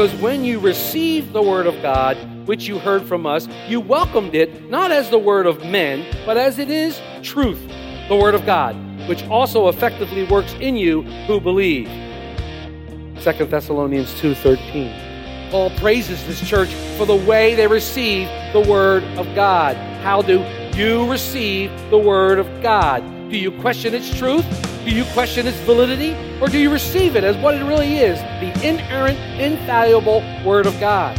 Because when you received the Word of God, which you heard from us, you welcomed it not as the Word of men, but as it is truth, the Word of God, which also effectively works in you who believe. 2 Thessalonians 2:13. Paul praises this church for the way they receive the Word of God. How do you receive the Word of God? Do you question its truth? Do you question its validity? Or do you receive it as what it really is the inerrant, infallible Word of God?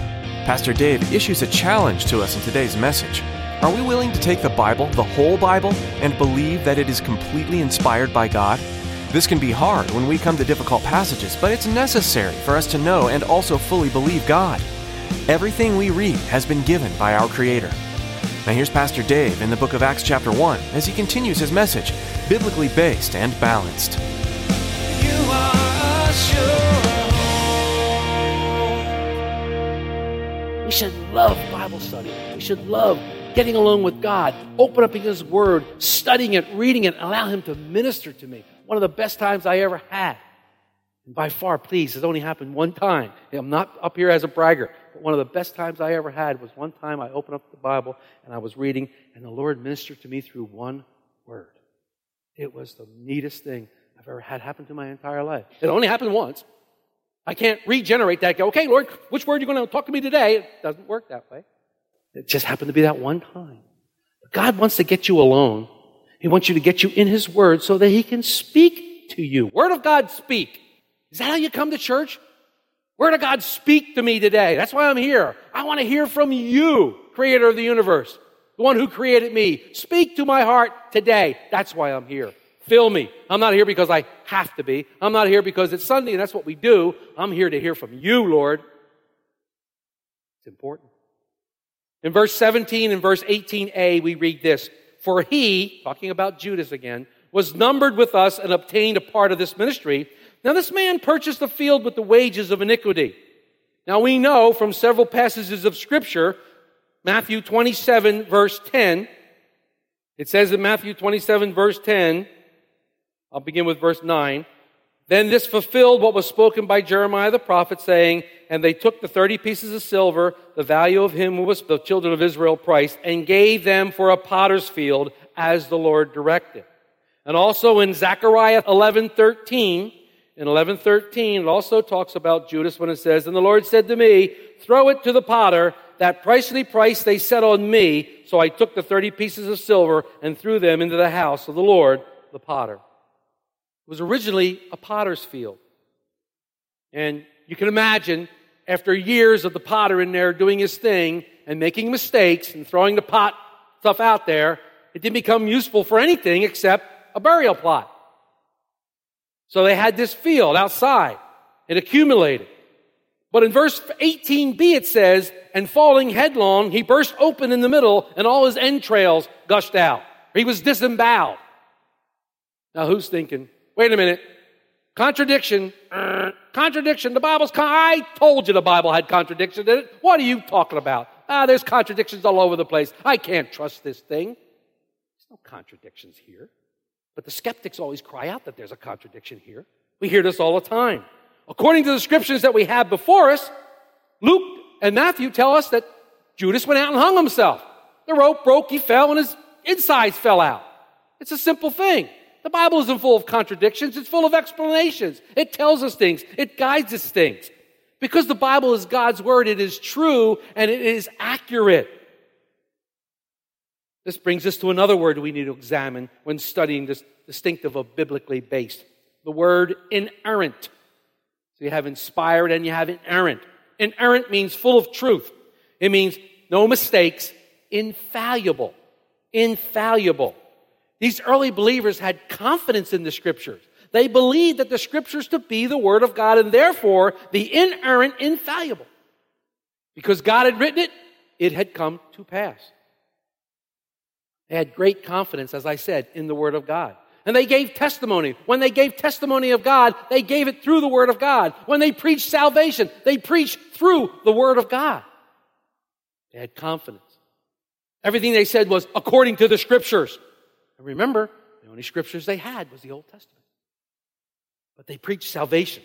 Pastor Dave issues a challenge to us in today's message. Are we willing to take the Bible, the whole Bible, and believe that it is completely inspired by God? This can be hard when we come to difficult passages, but it's necessary for us to know and also fully believe God. Everything we read has been given by our Creator. Now, here's Pastor Dave in the book of Acts, chapter 1, as he continues his message, biblically based and balanced. We should love Bible study. We should love getting along with God, open up His Word, studying it, reading it, allow Him to minister to me. One of the best times I ever had. And by far, please, it's only happened one time. I'm not up here as a bragger, but one of the best times I ever had was one time I opened up the Bible and I was reading, and the Lord ministered to me through one word. It was the neatest thing I've ever had happen to my entire life. It only happened once. I can't regenerate that. Go, okay, Lord, which word are you going to talk to me today? It doesn't work that way. It just happened to be that one time. But God wants to get you alone. He wants you to get you in His Word so that He can speak to you. Word of God, speak. Is that how you come to church? Word of God, speak to me today. That's why I'm here. I want to hear from you, Creator of the universe, the one who created me. Speak to my heart today. That's why I'm here. Fill me. I'm not here because I have to be. I'm not here because it's Sunday and that's what we do. I'm here to hear from you, Lord. It's important. In verse 17 and verse 18a, we read this For he, talking about Judas again, was numbered with us and obtained a part of this ministry. Now, this man purchased a field with the wages of iniquity. Now, we know from several passages of Scripture, Matthew 27, verse 10, it says in Matthew 27, verse 10, I'll begin with verse 9. Then this fulfilled what was spoken by Jeremiah the prophet, saying, And they took the thirty pieces of silver, the value of him who was the children of Israel priced, and gave them for a potter's field, as the Lord directed. And also in Zechariah 11, 13, in 11:13 it also talks about Judas when it says, "And the Lord said to me, throw it to the potter, that pricely price they set on me, so I took the 30 pieces of silver and threw them into the house of the Lord, the potter." Was originally a potter's field. And you can imagine after years of the potter in there doing his thing and making mistakes and throwing the pot stuff out there, it didn't become useful for anything except a burial plot. So they had this field outside. It accumulated. But in verse 18b it says, and falling headlong, he burst open in the middle and all his entrails gushed out. He was disemboweled. Now who's thinking, wait a minute, contradiction, contradiction, the Bible's, con- I told you the Bible had contradictions in it. What are you talking about? Ah, there's contradictions all over the place. I can't trust this thing. There's no contradictions here. But the skeptics always cry out that there's a contradiction here. We hear this all the time. According to the scriptures that we have before us, Luke and Matthew tell us that Judas went out and hung himself. The rope broke, he fell, and his insides fell out. It's a simple thing. The Bible isn't full of contradictions, it's full of explanations. It tells us things, it guides us things. Because the Bible is God's word, it is true and it is accurate. This brings us to another word we need to examine when studying this distinctive of biblically based the word inerrant. So you have inspired and you have inerrant. Inerrant means full of truth, it means no mistakes, infallible. Infallible. These early believers had confidence in the scriptures. They believed that the scriptures to be the word of God and therefore the inerrant, infallible. Because God had written it, it had come to pass. They had great confidence, as I said, in the word of God. And they gave testimony. When they gave testimony of God, they gave it through the Word of God. When they preached salvation, they preached through the Word of God. They had confidence. Everything they said was according to the Scriptures. And remember, the only Scriptures they had was the Old Testament. But they preached salvation.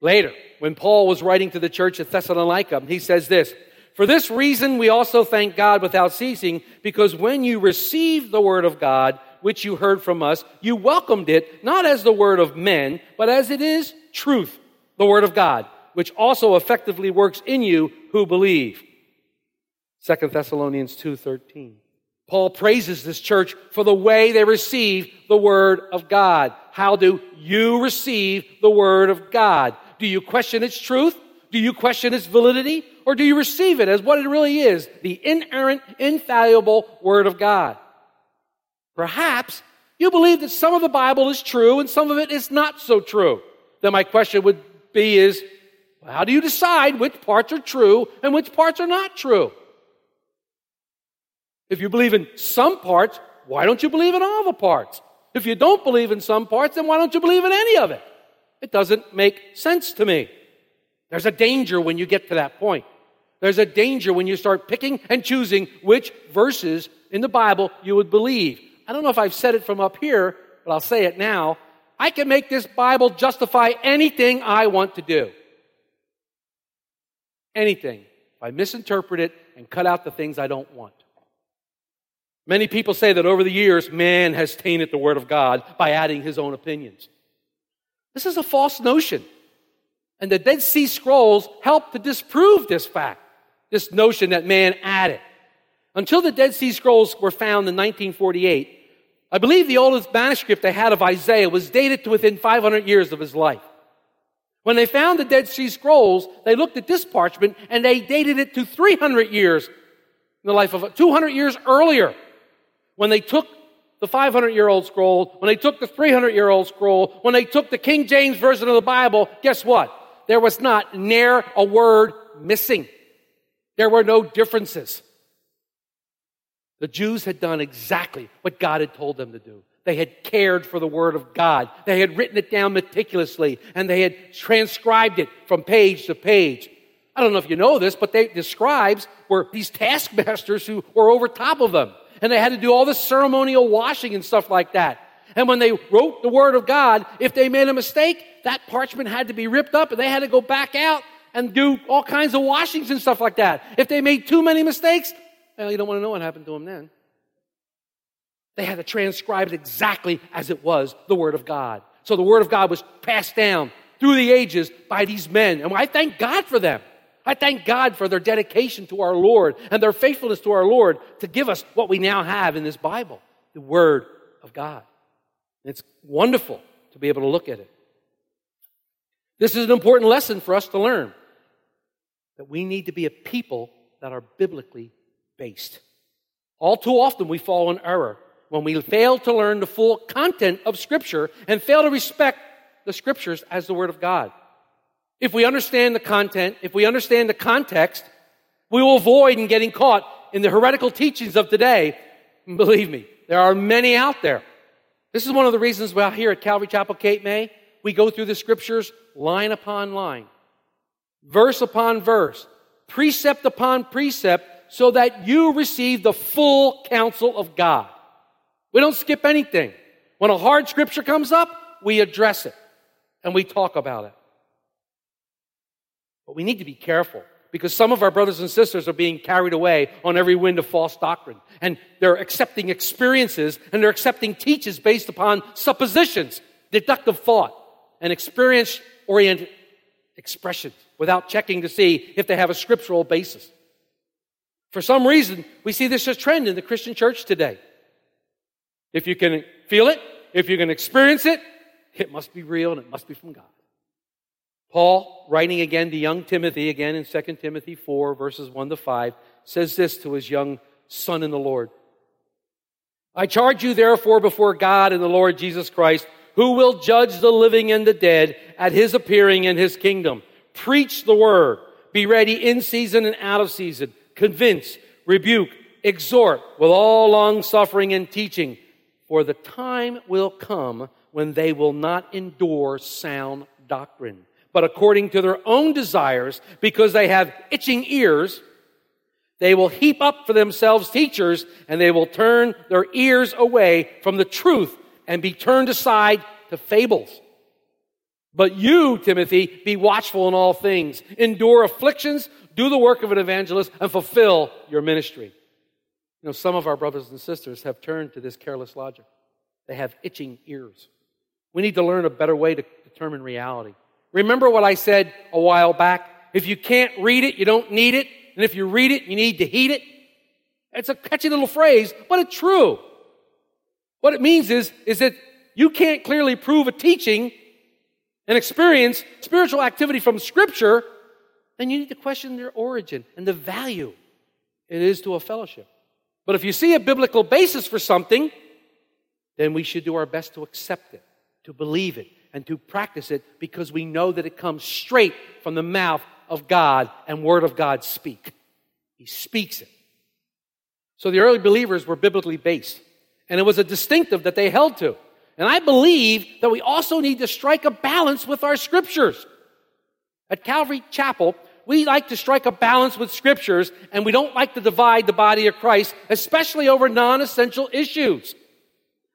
Later, when Paul was writing to the church at Thessalonica, he says this For this reason, we also thank God without ceasing, because when you received the Word of God, which you heard from us, you welcomed it not as the word of men, but as it is truth, the word of God, which also effectively works in you who believe. 2 Thessalonians 2:13. Paul praises this church for the way they receive the word of God. How do you receive the word of God? Do you question its truth? Do you question its validity? Or do you receive it as what it really is? The inerrant, infallible word of God. Perhaps you believe that some of the Bible is true and some of it is not so true. Then my question would be is, how do you decide which parts are true and which parts are not true? If you believe in some parts, why don't you believe in all the parts? If you don't believe in some parts, then why don't you believe in any of it? It doesn't make sense to me. There's a danger when you get to that point. There's a danger when you start picking and choosing which verses in the Bible you would believe. I don't know if I've said it from up here, but I'll say it now. I can make this Bible justify anything I want to do. Anything. If I misinterpret it and cut out the things I don't want. Many people say that over the years, man has tainted the Word of God by adding his own opinions. This is a false notion. And the Dead Sea Scrolls help to disprove this fact, this notion that man added. Until the Dead Sea Scrolls were found in 1948, I believe the oldest manuscript they had of Isaiah was dated to within 500 years of his life. When they found the Dead Sea Scrolls, they looked at this parchment and they dated it to 300 years in the life of 200 years earlier. When they took the 500 year old scroll, when they took the 300 year old scroll, when they took the King James Version of the Bible, guess what? There was not near a word missing. There were no differences. The Jews had done exactly what God had told them to do. They had cared for the Word of God. They had written it down meticulously and they had transcribed it from page to page. I don't know if you know this, but they, the scribes were these taskmasters who were over top of them. And they had to do all this ceremonial washing and stuff like that. And when they wrote the Word of God, if they made a mistake, that parchment had to be ripped up and they had to go back out and do all kinds of washings and stuff like that. If they made too many mistakes, well, you don't want to know what happened to them then. They had to transcribe it exactly as it was, the Word of God. So the Word of God was passed down through the ages by these men. And I thank God for them. I thank God for their dedication to our Lord and their faithfulness to our Lord to give us what we now have in this Bible, the Word of God. And it's wonderful to be able to look at it. This is an important lesson for us to learn that we need to be a people that are biblically based. All too often we fall in error when we fail to learn the full content of Scripture and fail to respect the Scriptures as the Word of God. If we understand the content, if we understand the context, we will avoid in getting caught in the heretical teachings of today. And believe me, there are many out there. This is one of the reasons why here at Calvary Chapel Cape May, we go through the scriptures line upon line, verse upon verse, precept upon precept, so that you receive the full counsel of God. We don't skip anything. When a hard scripture comes up, we address it and we talk about it. But we need to be careful because some of our brothers and sisters are being carried away on every wind of false doctrine. And they're accepting experiences and they're accepting teachings based upon suppositions, deductive thought, and experience oriented expressions without checking to see if they have a scriptural basis. For some reason, we see this as a trend in the Christian church today. If you can feel it, if you can experience it, it must be real and it must be from God. Paul, writing again to young Timothy, again in 2 Timothy 4, verses 1 to 5, says this to his young son in the Lord I charge you therefore before God and the Lord Jesus Christ, who will judge the living and the dead at his appearing in his kingdom. Preach the word. Be ready in season and out of season. Convince, rebuke, exhort with all long suffering and teaching. For the time will come when they will not endure sound doctrine, but according to their own desires, because they have itching ears, they will heap up for themselves teachers, and they will turn their ears away from the truth and be turned aside to fables. But you, Timothy, be watchful in all things, endure afflictions, do the work of an evangelist, and fulfill your ministry. You know, some of our brothers and sisters have turned to this careless logic. They have itching ears. We need to learn a better way to determine reality. Remember what I said a while back? If you can't read it, you don't need it. And if you read it, you need to heed it. It's a catchy little phrase, but it's true. What it means is, is that you can't clearly prove a teaching and experience spiritual activity from Scripture, then you need to question their origin and the value it is to a fellowship. But if you see a biblical basis for something, then we should do our best to accept it, to believe it, and to practice it because we know that it comes straight from the mouth of God and Word of God speak. He speaks it. So the early believers were biblically based, and it was a distinctive that they held to. And I believe that we also need to strike a balance with our scriptures. At Calvary Chapel, we like to strike a balance with scriptures, and we don't like to divide the body of Christ, especially over non essential issues.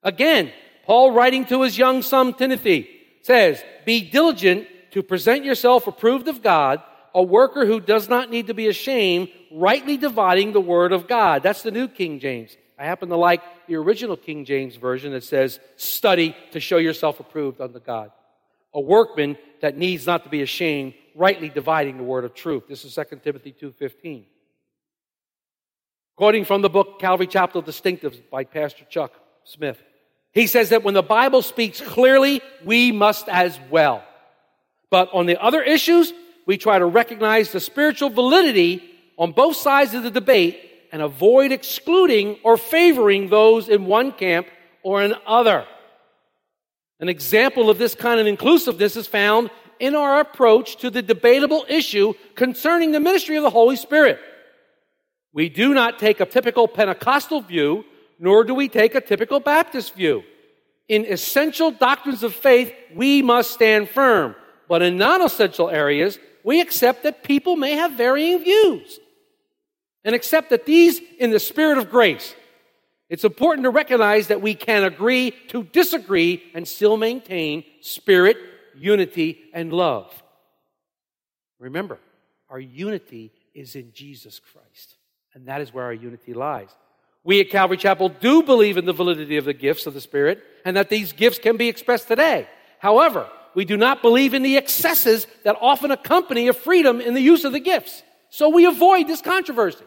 Again, Paul writing to his young son Timothy says, Be diligent to present yourself approved of God, a worker who does not need to be ashamed, rightly dividing the word of God. That's the New King James. I happen to like the original King James Version that says, Study to show yourself approved unto God. A workman that needs not to be ashamed, rightly dividing the word of truth. This is 2 Timothy 2.15. Quoting from the book Calvary Chapel Distinctives by Pastor Chuck Smith. He says that when the Bible speaks clearly, we must as well. But on the other issues, we try to recognize the spiritual validity on both sides of the debate and avoid excluding or favoring those in one camp or another. An example of this kind of inclusiveness is found in our approach to the debatable issue concerning the ministry of the Holy Spirit. We do not take a typical Pentecostal view, nor do we take a typical Baptist view. In essential doctrines of faith, we must stand firm. But in non essential areas, we accept that people may have varying views and accept that these in the spirit of grace. It's important to recognize that we can agree to disagree and still maintain spirit, unity, and love. Remember, our unity is in Jesus Christ, and that is where our unity lies. We at Calvary Chapel do believe in the validity of the gifts of the Spirit and that these gifts can be expressed today. However, we do not believe in the excesses that often accompany a freedom in the use of the gifts. So we avoid this controversy.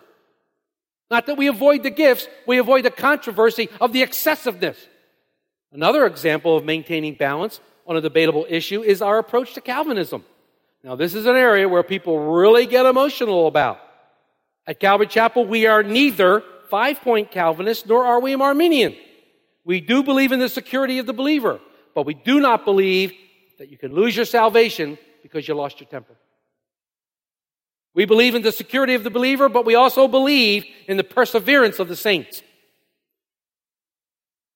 Not that we avoid the gifts, we avoid the controversy of the excessiveness. Another example of maintaining balance on a debatable issue is our approach to Calvinism. Now, this is an area where people really get emotional about. At Calvary Chapel, we are neither five point Calvinist, nor are we an Arminian. We do believe in the security of the believer, but we do not believe that you can lose your salvation because you lost your temper. We believe in the security of the believer, but we also believe in the perseverance of the saints.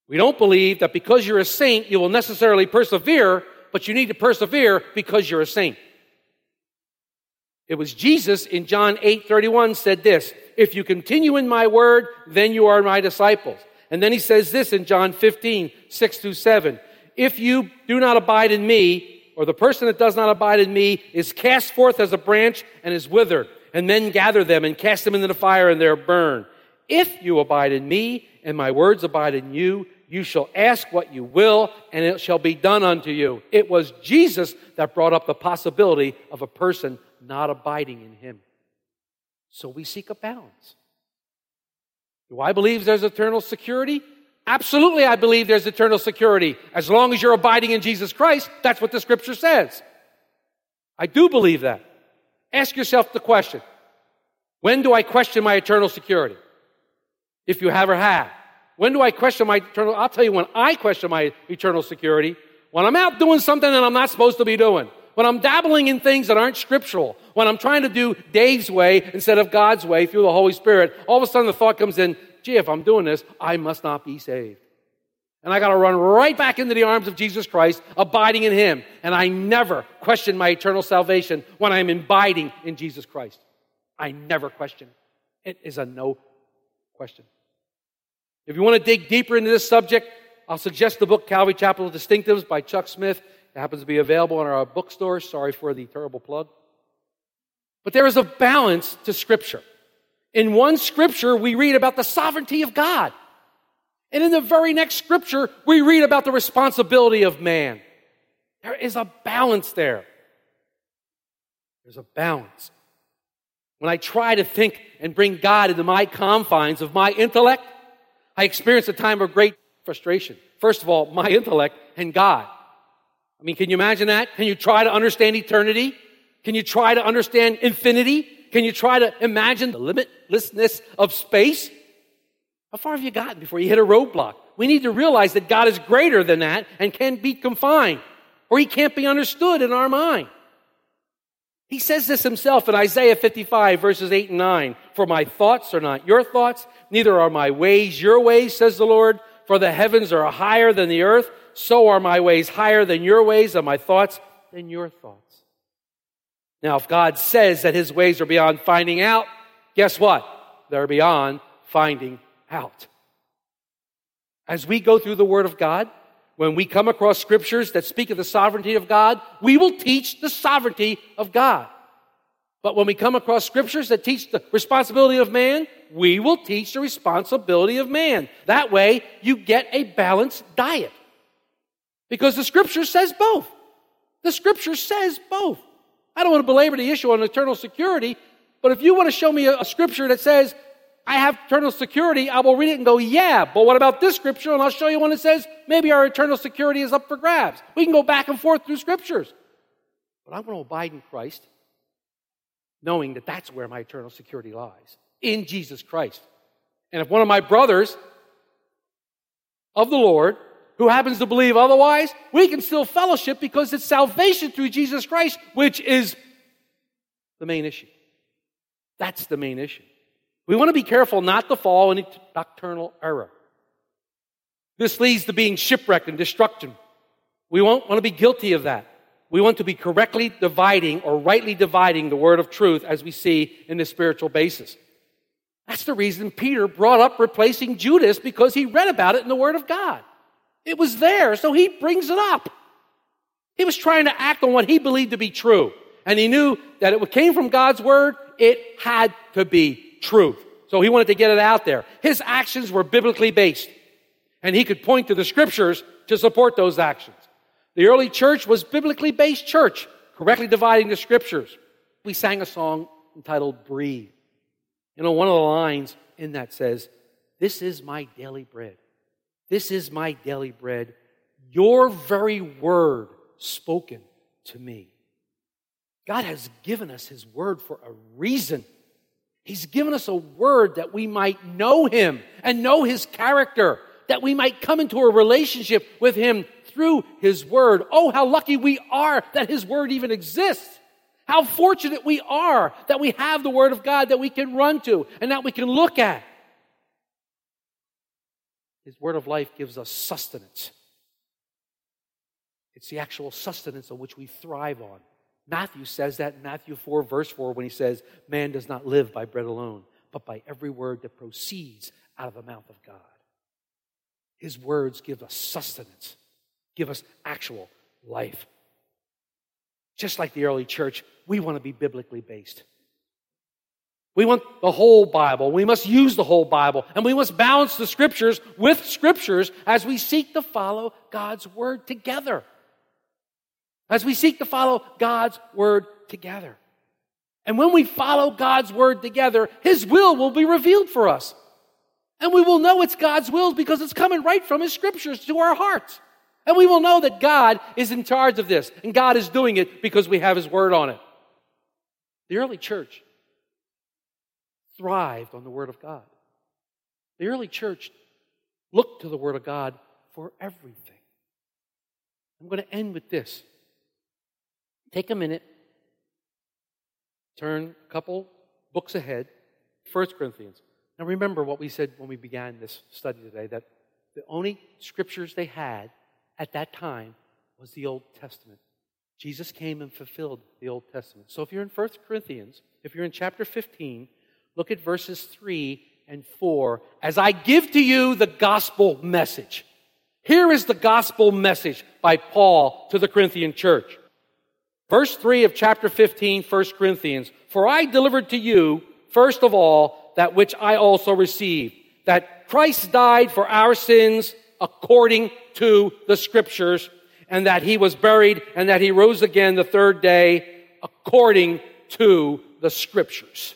We don't believe that because you're a saint, you will necessarily persevere, but you need to persevere because you're a saint. It was Jesus in John 8 31 said this If you continue in my word, then you are my disciples. And then he says this in John 15 6 through 7 If you do not abide in me, or the person that does not abide in me is cast forth as a branch and is withered, and men gather them and cast them into the fire and they're burned. If you abide in me and my words abide in you, you shall ask what you will and it shall be done unto you. It was Jesus that brought up the possibility of a person not abiding in him. So we seek a balance. Do I believe there's eternal security? Absolutely, I believe there's eternal security. As long as you're abiding in Jesus Christ, that's what the scripture says. I do believe that. Ask yourself the question when do I question my eternal security? If you ever have. When do I question my eternal? I'll tell you when I question my eternal security. When I'm out doing something that I'm not supposed to be doing. When I'm dabbling in things that aren't scriptural. When I'm trying to do Dave's way instead of God's way through the Holy Spirit. All of a sudden the thought comes in, gee, if I'm doing this, I must not be saved. And I got to run right back into the arms of Jesus Christ, abiding in Him. And I never question my eternal salvation when I'm abiding in Jesus Christ. I never question it. It is a no question. If you want to dig deeper into this subject, I'll suggest the book Calvary Chapel Distinctives by Chuck Smith. It happens to be available in our bookstores. Sorry for the terrible plug. But there is a balance to Scripture. In one Scripture, we read about the sovereignty of God. And in the very next Scripture, we read about the responsibility of man. There is a balance there. There's a balance. When I try to think and bring God into my confines of my intellect, I experience a time of great frustration. First of all, my intellect and God. I mean, can you imagine that? Can you try to understand eternity? Can you try to understand infinity? Can you try to imagine the limitlessness of space? How far have you gotten before you hit a roadblock? We need to realize that God is greater than that and can be confined, or he can't be understood in our mind. He says this himself in Isaiah 55, verses 8 and 9. For my thoughts are not your thoughts, neither are my ways your ways, says the Lord. For the heavens are higher than the earth, so are my ways higher than your ways, and my thoughts than your thoughts. Now, if God says that his ways are beyond finding out, guess what? They're beyond finding out. As we go through the Word of God, when we come across scriptures that speak of the sovereignty of God, we will teach the sovereignty of God. But when we come across scriptures that teach the responsibility of man, we will teach the responsibility of man. That way, you get a balanced diet. Because the scripture says both. The scripture says both. I don't want to belabor the issue on eternal security, but if you want to show me a, a scripture that says I have eternal security, I will read it and go, yeah, but what about this scripture? And I'll show you one that says maybe our eternal security is up for grabs. We can go back and forth through scriptures. But I'm going to abide in Christ, knowing that that's where my eternal security lies in Jesus Christ. And if one of my brothers of the Lord who happens to believe otherwise, we can still fellowship because it's salvation through Jesus Christ, which is the main issue. That's the main issue. We want to be careful not to fall into doctrinal error. This leads to being shipwrecked and destruction. We won't want to be guilty of that. We want to be correctly dividing or rightly dividing the word of truth as we see in the spiritual basis. That's the reason Peter brought up replacing Judas because he read about it in the word of God. It was there, so he brings it up. He was trying to act on what he believed to be true. And he knew that it came from God's word, it had to be truth. So he wanted to get it out there. His actions were biblically based. And he could point to the scriptures to support those actions. The early church was biblically based church, correctly dividing the scriptures. We sang a song entitled Breathe. You know, one of the lines in that says, This is my daily bread. This is my daily bread. Your very word spoken to me. God has given us his word for a reason. He's given us a word that we might know Him and know His character, that we might come into a relationship with Him through His word. Oh, how lucky we are that His word even exists. How fortunate we are that we have the word of God that we can run to and that we can look at. His word of life gives us sustenance. It's the actual sustenance on which we thrive on. Matthew says that in Matthew 4, verse 4, when he says, Man does not live by bread alone, but by every word that proceeds out of the mouth of God. His words give us sustenance, give us actual life. Just like the early church, we want to be biblically based. We want the whole Bible. We must use the whole Bible. And we must balance the scriptures with scriptures as we seek to follow God's word together as we seek to follow God's word together. And when we follow God's word together, His will will be revealed for us. And we will know it's God's will because it's coming right from His scriptures to our hearts. And we will know that God is in charge of this and God is doing it because we have His word on it. The early church thrived on the word of God. The early church looked to the Word of God for everything. I'm going to end with this. Take a minute, turn a couple books ahead, 1 Corinthians. Now remember what we said when we began this study today that the only scriptures they had at that time was the Old Testament. Jesus came and fulfilled the Old Testament. So if you're in 1 Corinthians, if you're in chapter 15, look at verses 3 and 4 as I give to you the gospel message. Here is the gospel message by Paul to the Corinthian church. Verse 3 of chapter 15, 1 Corinthians. For I delivered to you, first of all, that which I also received, that Christ died for our sins according to the scriptures, and that he was buried, and that he rose again the third day according to the scriptures.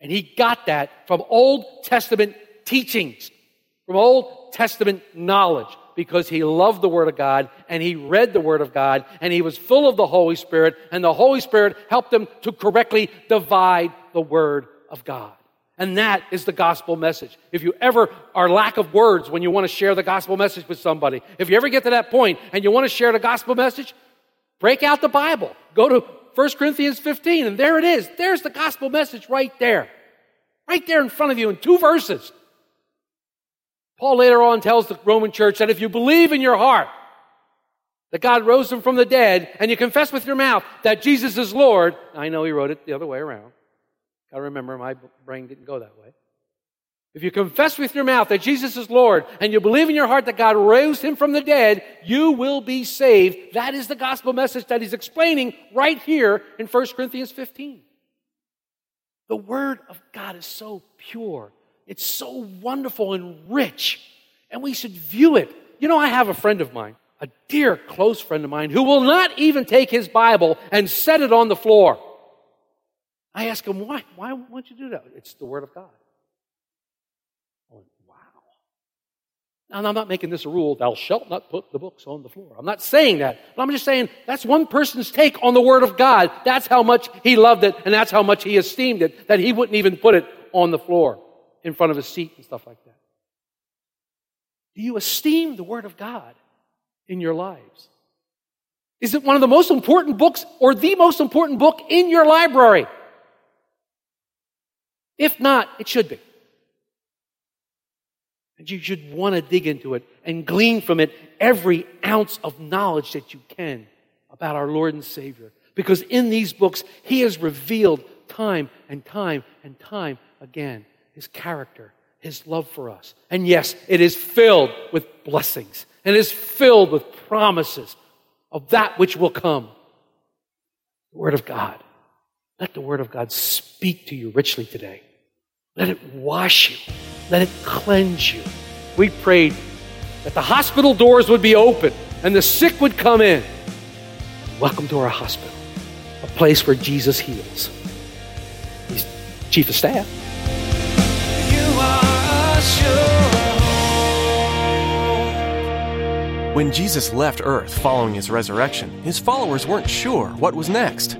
And he got that from Old Testament teachings, from Old Testament knowledge, because he loved the Word of God and he read the Word of God and he was full of the Holy Spirit, and the Holy Spirit helped him to correctly divide the Word of God. And that is the gospel message. If you ever are lack of words when you want to share the gospel message with somebody, if you ever get to that point and you want to share the gospel message, break out the Bible. Go to 1 Corinthians 15, and there it is. There's the gospel message right there. Right there in front of you in two verses. Paul later on tells the Roman church that if you believe in your heart that God rose him from the dead and you confess with your mouth that Jesus is Lord, I know he wrote it the other way around. Got to remember, my brain didn't go that way. If you confess with your mouth that Jesus is Lord and you believe in your heart that God raised him from the dead, you will be saved. That is the gospel message that he's explaining right here in 1 Corinthians 15. The word of God is so pure. It's so wonderful and rich. And we should view it. You know, I have a friend of mine, a dear close friend of mine, who will not even take his Bible and set it on the floor. I ask him, why? Why won't you do that? It's the Word of God. I went, wow. Now, I'm not making this a rule, thou shalt not put the books on the floor. I'm not saying that, but I'm just saying that's one person's take on the Word of God. That's how much he loved it, and that's how much he esteemed it, that he wouldn't even put it on the floor in front of his seat and stuff like that. Do you esteem the Word of God in your lives? Is it one of the most important books or the most important book in your library? If not, it should be. And you should want to dig into it and glean from it every ounce of knowledge that you can about our Lord and Savior. Because in these books, He has revealed time and time and time again His character, His love for us. And yes, it is filled with blessings and is filled with promises of that which will come. The Word of God. Let the Word of God speak to you richly today. Let it wash you. Let it cleanse you. We prayed that the hospital doors would be open and the sick would come in. Welcome to our hospital, a place where Jesus heals. He's chief of staff. When Jesus left earth following his resurrection, his followers weren't sure what was next.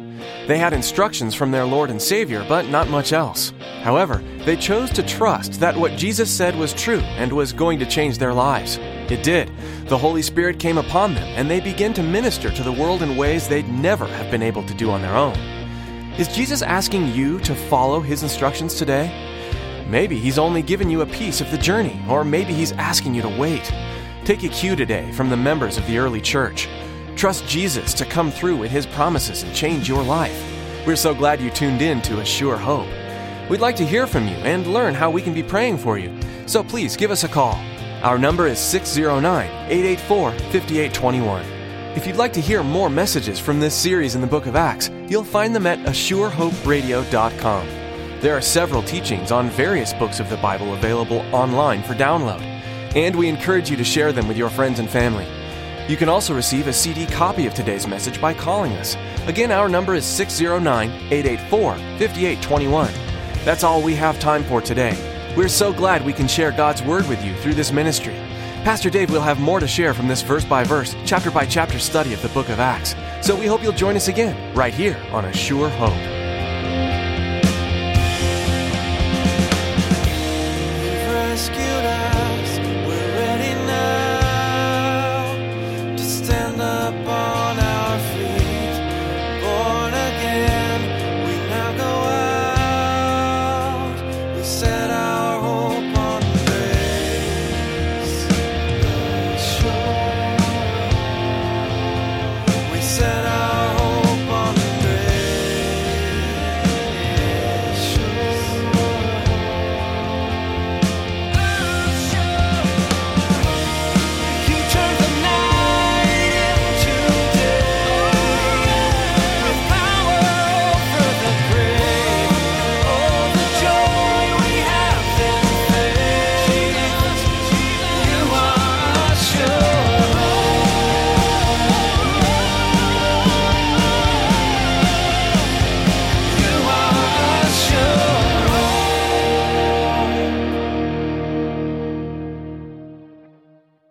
They had instructions from their Lord and Savior, but not much else. However, they chose to trust that what Jesus said was true and was going to change their lives. It did. The Holy Spirit came upon them, and they began to minister to the world in ways they'd never have been able to do on their own. Is Jesus asking you to follow his instructions today? Maybe he's only given you a piece of the journey, or maybe he's asking you to wait. Take a cue today from the members of the early church. Trust Jesus to come through with his promises and change your life. We're so glad you tuned in to A Sure Hope. We'd like to hear from you and learn how we can be praying for you. So please give us a call. Our number is 609 884 5821. If you'd like to hear more messages from this series in the book of Acts, you'll find them at ASureHopeRadio.com. There are several teachings on various books of the Bible available online for download, and we encourage you to share them with your friends and family. You can also receive a CD copy of today's message by calling us. Again, our number is 609 884 5821. That's all we have time for today. We're so glad we can share God's Word with you through this ministry. Pastor Dave will have more to share from this verse by verse, chapter by chapter study of the book of Acts. So we hope you'll join us again, right here on A Sure Hope.